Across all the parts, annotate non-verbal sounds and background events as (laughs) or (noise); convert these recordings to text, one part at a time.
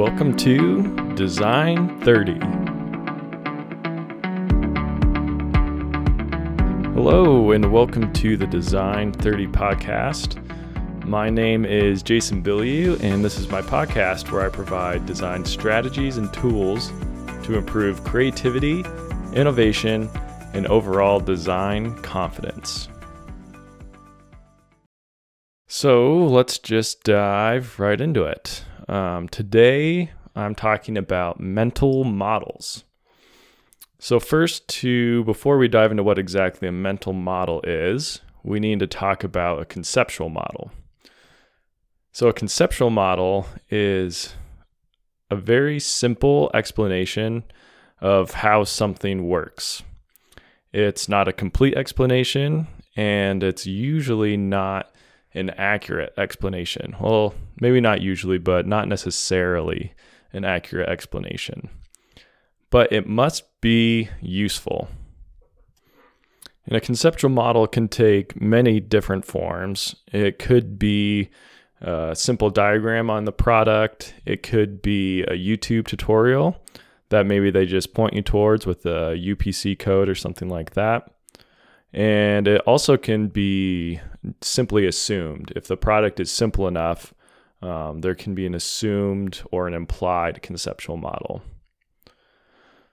welcome to Design 30. Hello, and welcome to the Design 30 podcast. My name is Jason Bilyeu, and this is my podcast where I provide design strategies and tools to improve creativity, innovation, and overall design confidence. So let's just dive right into it. Um, today, I'm talking about mental models. So, first, to before we dive into what exactly a mental model is, we need to talk about a conceptual model. So, a conceptual model is a very simple explanation of how something works. It's not a complete explanation, and it's usually not an accurate explanation. Well, maybe not usually, but not necessarily an accurate explanation. But it must be useful. And a conceptual model can take many different forms. It could be a simple diagram on the product, it could be a YouTube tutorial that maybe they just point you towards with a UPC code or something like that. And it also can be simply assumed. If the product is simple enough, um, there can be an assumed or an implied conceptual model.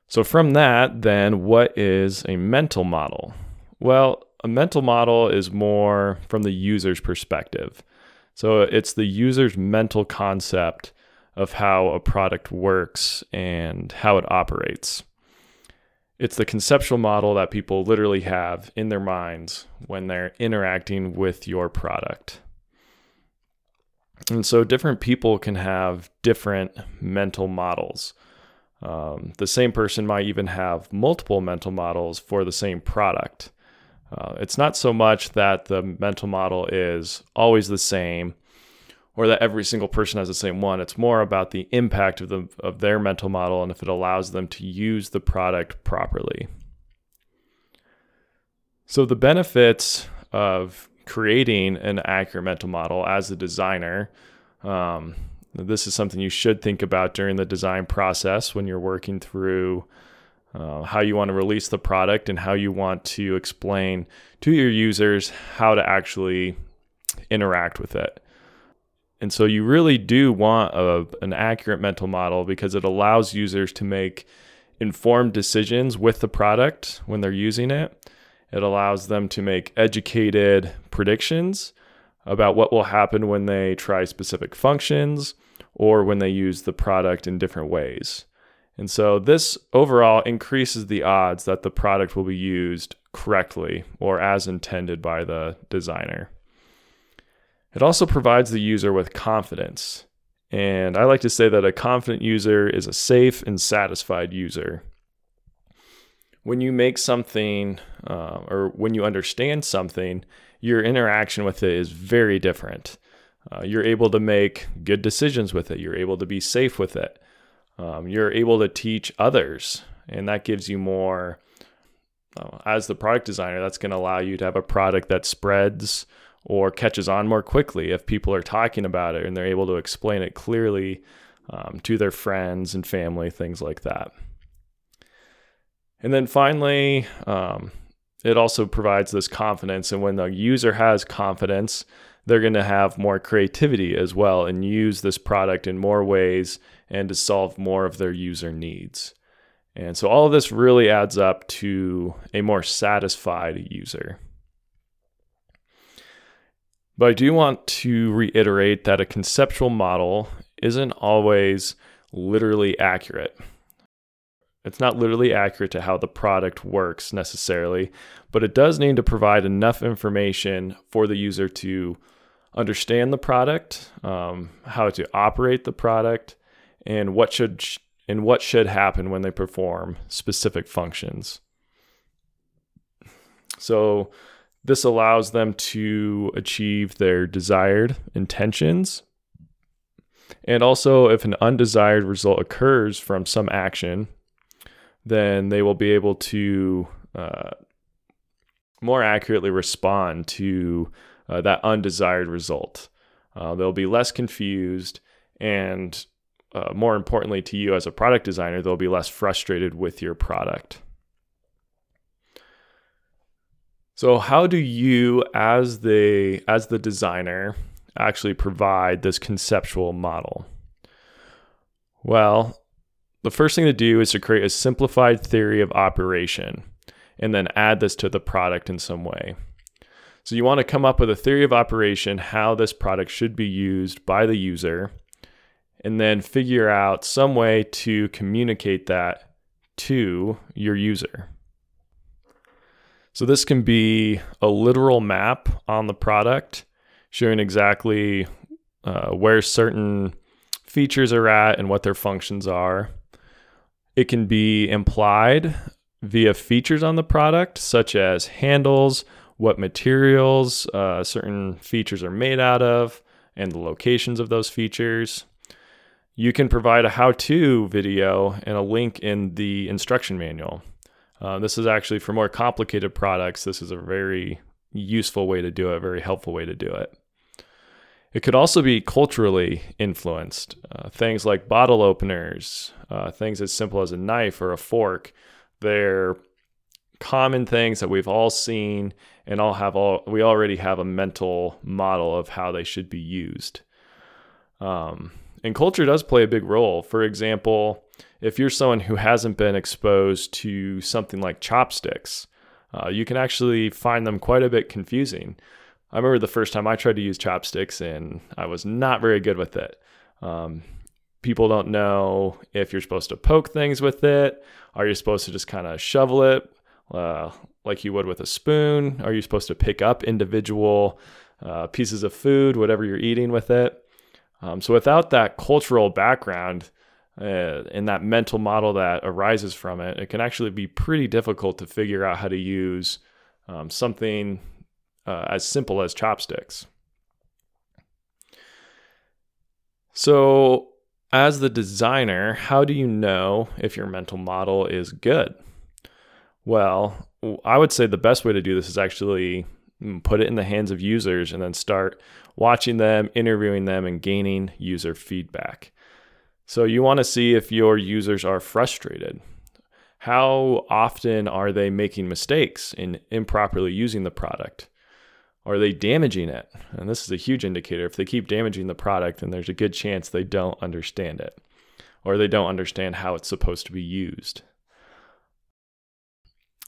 So, from that, then, what is a mental model? Well, a mental model is more from the user's perspective. So, it's the user's mental concept of how a product works and how it operates. It's the conceptual model that people literally have in their minds when they're interacting with your product. And so different people can have different mental models. Um, the same person might even have multiple mental models for the same product. Uh, it's not so much that the mental model is always the same or that every single person has the same one. It's more about the impact of the of their mental model and if it allows them to use the product properly. So the benefits of creating an accurate mental model as a designer. Um, this is something you should think about during the design process when you're working through uh, how you want to release the product and how you want to explain to your users how to actually interact with it. And so you really do want a, an accurate mental model because it allows users to make informed decisions with the product when they're using it. It allows them to make educated predictions about what will happen when they try specific functions or when they use the product in different ways. And so this overall increases the odds that the product will be used correctly or as intended by the designer. It also provides the user with confidence. And I like to say that a confident user is a safe and satisfied user. When you make something uh, or when you understand something, your interaction with it is very different. Uh, you're able to make good decisions with it, you're able to be safe with it, um, you're able to teach others, and that gives you more. Uh, as the product designer, that's going to allow you to have a product that spreads or catches on more quickly if people are talking about it and they're able to explain it clearly um, to their friends and family, things like that. And then finally, um, it also provides this confidence. And when the user has confidence, they're going to have more creativity as well and use this product in more ways and to solve more of their user needs. And so all of this really adds up to a more satisfied user. But I do want to reiterate that a conceptual model isn't always literally accurate. It's not literally accurate to how the product works necessarily, but it does need to provide enough information for the user to understand the product, um, how to operate the product, and what should and what should happen when they perform specific functions. So this allows them to achieve their desired intentions. And also, if an undesired result occurs from some action, then they will be able to uh, more accurately respond to uh, that undesired result. Uh, they'll be less confused and uh, more importantly to you as a product designer, they'll be less frustrated with your product. So how do you as the as the designer actually provide this conceptual model? Well, the first thing to do is to create a simplified theory of operation and then add this to the product in some way. So you want to come up with a theory of operation how this product should be used by the user and then figure out some way to communicate that to your user. So this can be a literal map on the product showing exactly uh, where certain features are at and what their functions are. It can be implied via features on the product, such as handles, what materials uh, certain features are made out of, and the locations of those features. You can provide a how to video and a link in the instruction manual. Uh, this is actually for more complicated products. This is a very useful way to do it, a very helpful way to do it. It could also be culturally influenced. Uh, things like bottle openers, uh, things as simple as a knife or a fork, they're common things that we've all seen and all have all we already have a mental model of how they should be used. Um, and culture does play a big role. For example, if you're someone who hasn't been exposed to something like chopsticks, uh, you can actually find them quite a bit confusing. I remember the first time I tried to use chopsticks and I was not very good with it. Um, people don't know if you're supposed to poke things with it. Are you supposed to just kind of shovel it uh, like you would with a spoon? Are you supposed to pick up individual uh, pieces of food, whatever you're eating with it? Um, so without that cultural background, uh, and that mental model that arises from it, it can actually be pretty difficult to figure out how to use um, something uh, as simple as chopsticks. So, as the designer, how do you know if your mental model is good? Well, I would say the best way to do this is actually mm, put it in the hands of users and then start watching them, interviewing them, and gaining user feedback. So you want to see if your users are frustrated. How often are they making mistakes in improperly using the product? Are they damaging it? And this is a huge indicator. If they keep damaging the product, then there's a good chance they don't understand it or they don't understand how it's supposed to be used.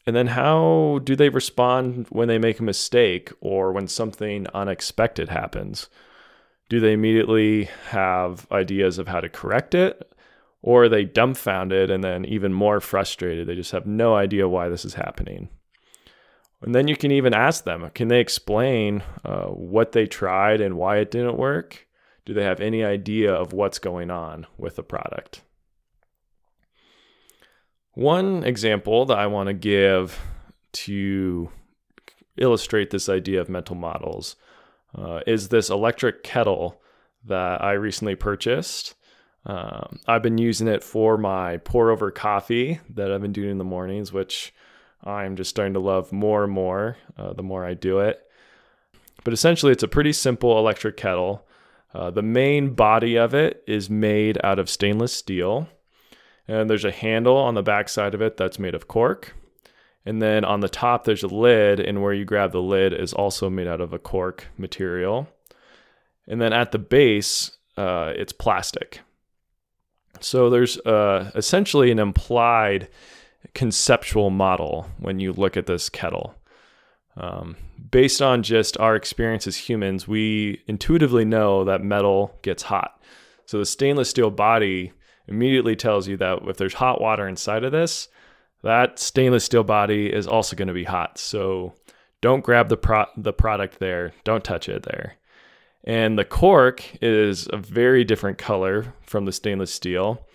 And then how do they respond when they make a mistake or when something unexpected happens? Do they immediately have ideas of how to correct it? Or are they dumbfounded and then even more frustrated? They just have no idea why this is happening. And then you can even ask them can they explain uh, what they tried and why it didn't work? Do they have any idea of what's going on with the product? One example that I want to give to illustrate this idea of mental models uh, is this electric kettle that I recently purchased. Um, I've been using it for my pour over coffee that I've been doing in the mornings, which I'm just starting to love more and more uh, the more I do it. But essentially, it's a pretty simple electric kettle. Uh, the main body of it is made out of stainless steel, and there's a handle on the back side of it that's made of cork. And then on the top, there's a lid, and where you grab the lid is also made out of a cork material. And then at the base, uh, it's plastic. So there's uh, essentially an implied conceptual model when you look at this kettle. Um, based on just our experience as humans, we intuitively know that metal gets hot. So the stainless steel body immediately tells you that if there's hot water inside of this, that stainless steel body is also going to be hot. So don't grab the pro- the product there. Don't touch it there. And the cork is a very different color from the stainless steel.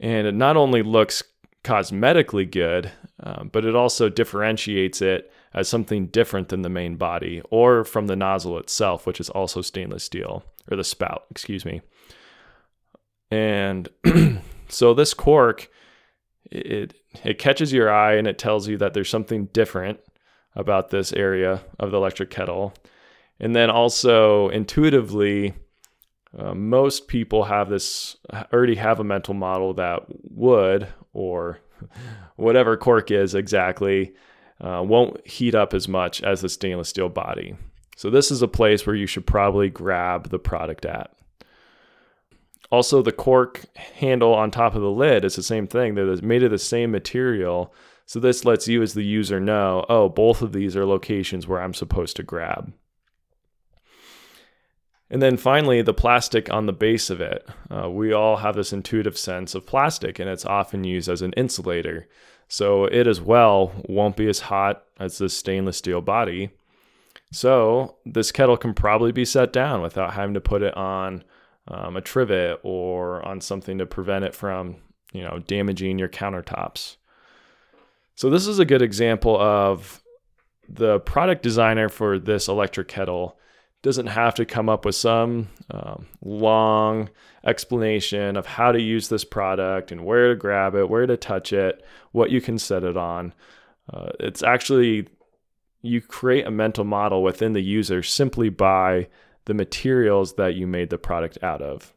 And it not only looks cosmetically good, um, but it also differentiates it as something different than the main body or from the nozzle itself, which is also stainless steel, or the spout, excuse me. And (clears throat) so this cork it it catches your eye and it tells you that there's something different about this area of the electric kettle. And then also intuitively, uh, most people have this already have a mental model that wood or (laughs) whatever cork is exactly uh, won't heat up as much as the stainless steel body. So this is a place where you should probably grab the product at. Also, the cork handle on top of the lid is the same thing. They're made of the same material. So this lets you as the user know, oh, both of these are locations where I'm supposed to grab. And then finally, the plastic on the base of it. Uh, we all have this intuitive sense of plastic, and it's often used as an insulator. So it as well won't be as hot as the stainless steel body. So this kettle can probably be set down without having to put it on um, a trivet or on something to prevent it from, you know, damaging your countertops. So this is a good example of the product designer for this electric kettle doesn't have to come up with some um, long explanation of how to use this product and where to grab it, where to touch it, what you can set it on. Uh, it's actually, you create a mental model within the user simply by the materials that you made the product out of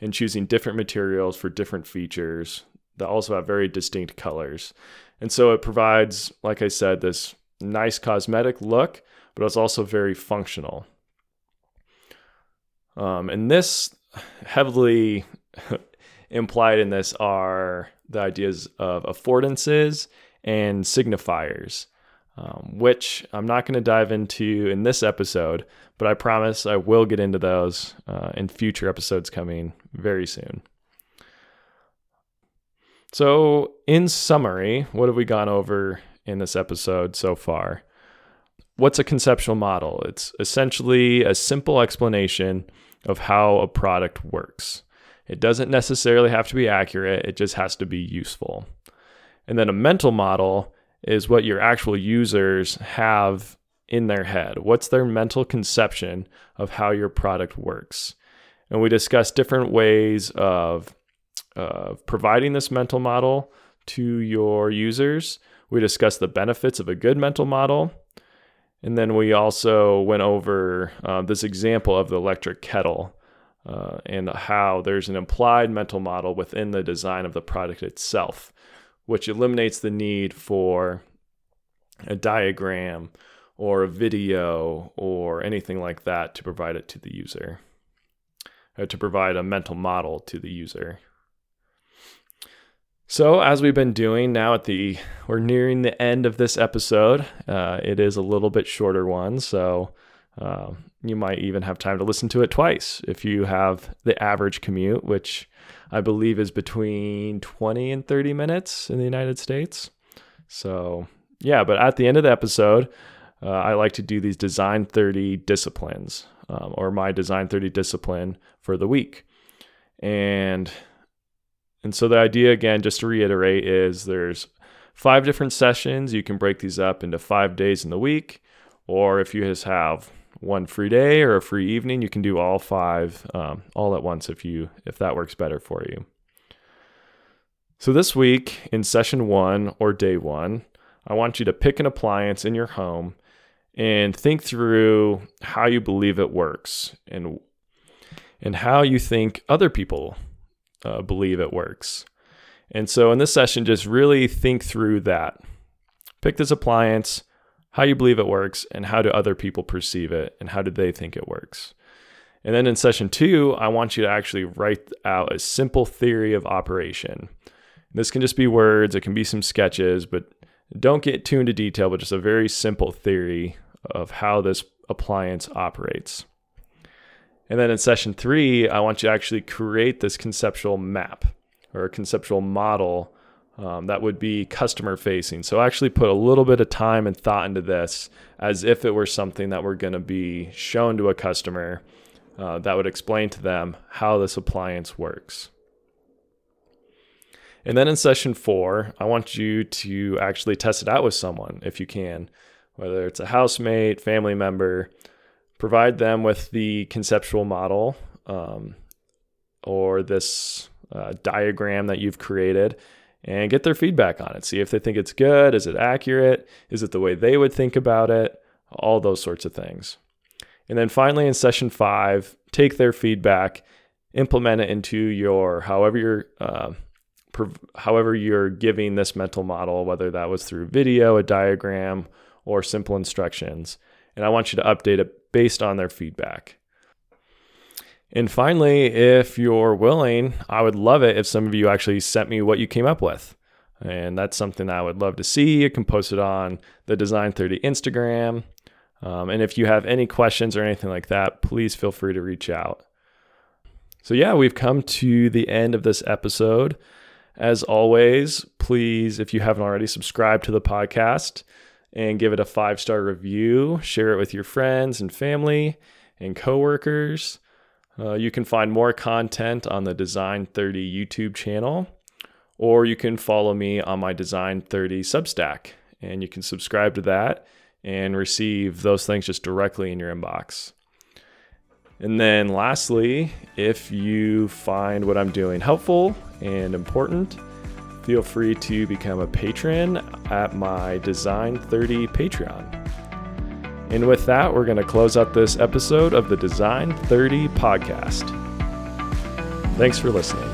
and choosing different materials for different features that also have very distinct colors. And so it provides, like I said, this nice cosmetic look, but it's also very functional. Um, and this heavily (laughs) implied in this are the ideas of affordances and signifiers, um, which I'm not going to dive into in this episode, but I promise I will get into those uh, in future episodes coming very soon. So, in summary, what have we gone over in this episode so far? What's a conceptual model? It's essentially a simple explanation of how a product works. It doesn't necessarily have to be accurate, it just has to be useful. And then a mental model is what your actual users have in their head. What's their mental conception of how your product works? And we discuss different ways of uh, providing this mental model to your users. We discuss the benefits of a good mental model and then we also went over uh, this example of the electric kettle uh, and how there's an implied mental model within the design of the product itself, which eliminates the need for a diagram or a video or anything like that to provide it to the user, to provide a mental model to the user. So, as we've been doing now at the, we're nearing the end of this episode. Uh, it is a little bit shorter one, so uh, you might even have time to listen to it twice if you have the average commute, which I believe is between 20 and 30 minutes in the United States. So, yeah, but at the end of the episode, uh, I like to do these Design 30 disciplines um, or my Design 30 discipline for the week. And and so the idea, again, just to reiterate, is there's five different sessions. You can break these up into five days in the week. Or if you just have one free day or a free evening, you can do all five um, all at once if you if that works better for you. So this week in session one or day one, I want you to pick an appliance in your home and think through how you believe it works and and how you think other people uh, believe it works. And so in this session, just really think through that. Pick this appliance, how you believe it works, and how do other people perceive it, and how do they think it works. And then in session two, I want you to actually write out a simple theory of operation. This can just be words, it can be some sketches, but don't get too into detail, but just a very simple theory of how this appliance operates. And then in session three, I want you to actually create this conceptual map or a conceptual model um, that would be customer facing. So I actually put a little bit of time and thought into this as if it were something that we're going to be shown to a customer uh, that would explain to them how this appliance works. And then in session four, I want you to actually test it out with someone if you can, whether it's a housemate, family member, provide them with the conceptual model um, or this uh, diagram that you've created and get their feedback on it. See if they think it's good. Is it accurate? Is it the way they would think about it? All those sorts of things. And then finally, in session five, take their feedback implement it into your however you're uh, however you're giving this mental model, whether that was through video, a diagram, or simple instructions. And I want you to update it based on their feedback. And finally, if you're willing, I would love it if some of you actually sent me what you came up with. And that's something that I would love to see. You can post it on the Design 30 Instagram. Um, and if you have any questions or anything like that, please feel free to reach out. So, yeah, we've come to the end of this episode. As always, please, if you haven't already, subscribe to the podcast and give it a five star review. Share it with your friends and family and coworkers. Uh, you can find more content on the Design 30 YouTube channel, or you can follow me on my Design 30 Substack, and you can subscribe to that and receive those things just directly in your inbox. And then, lastly, if you find what I'm doing helpful and important, feel free to become a patron at my Design 30 Patreon. And with that, we're going to close out this episode of the Design 30 podcast. Thanks for listening.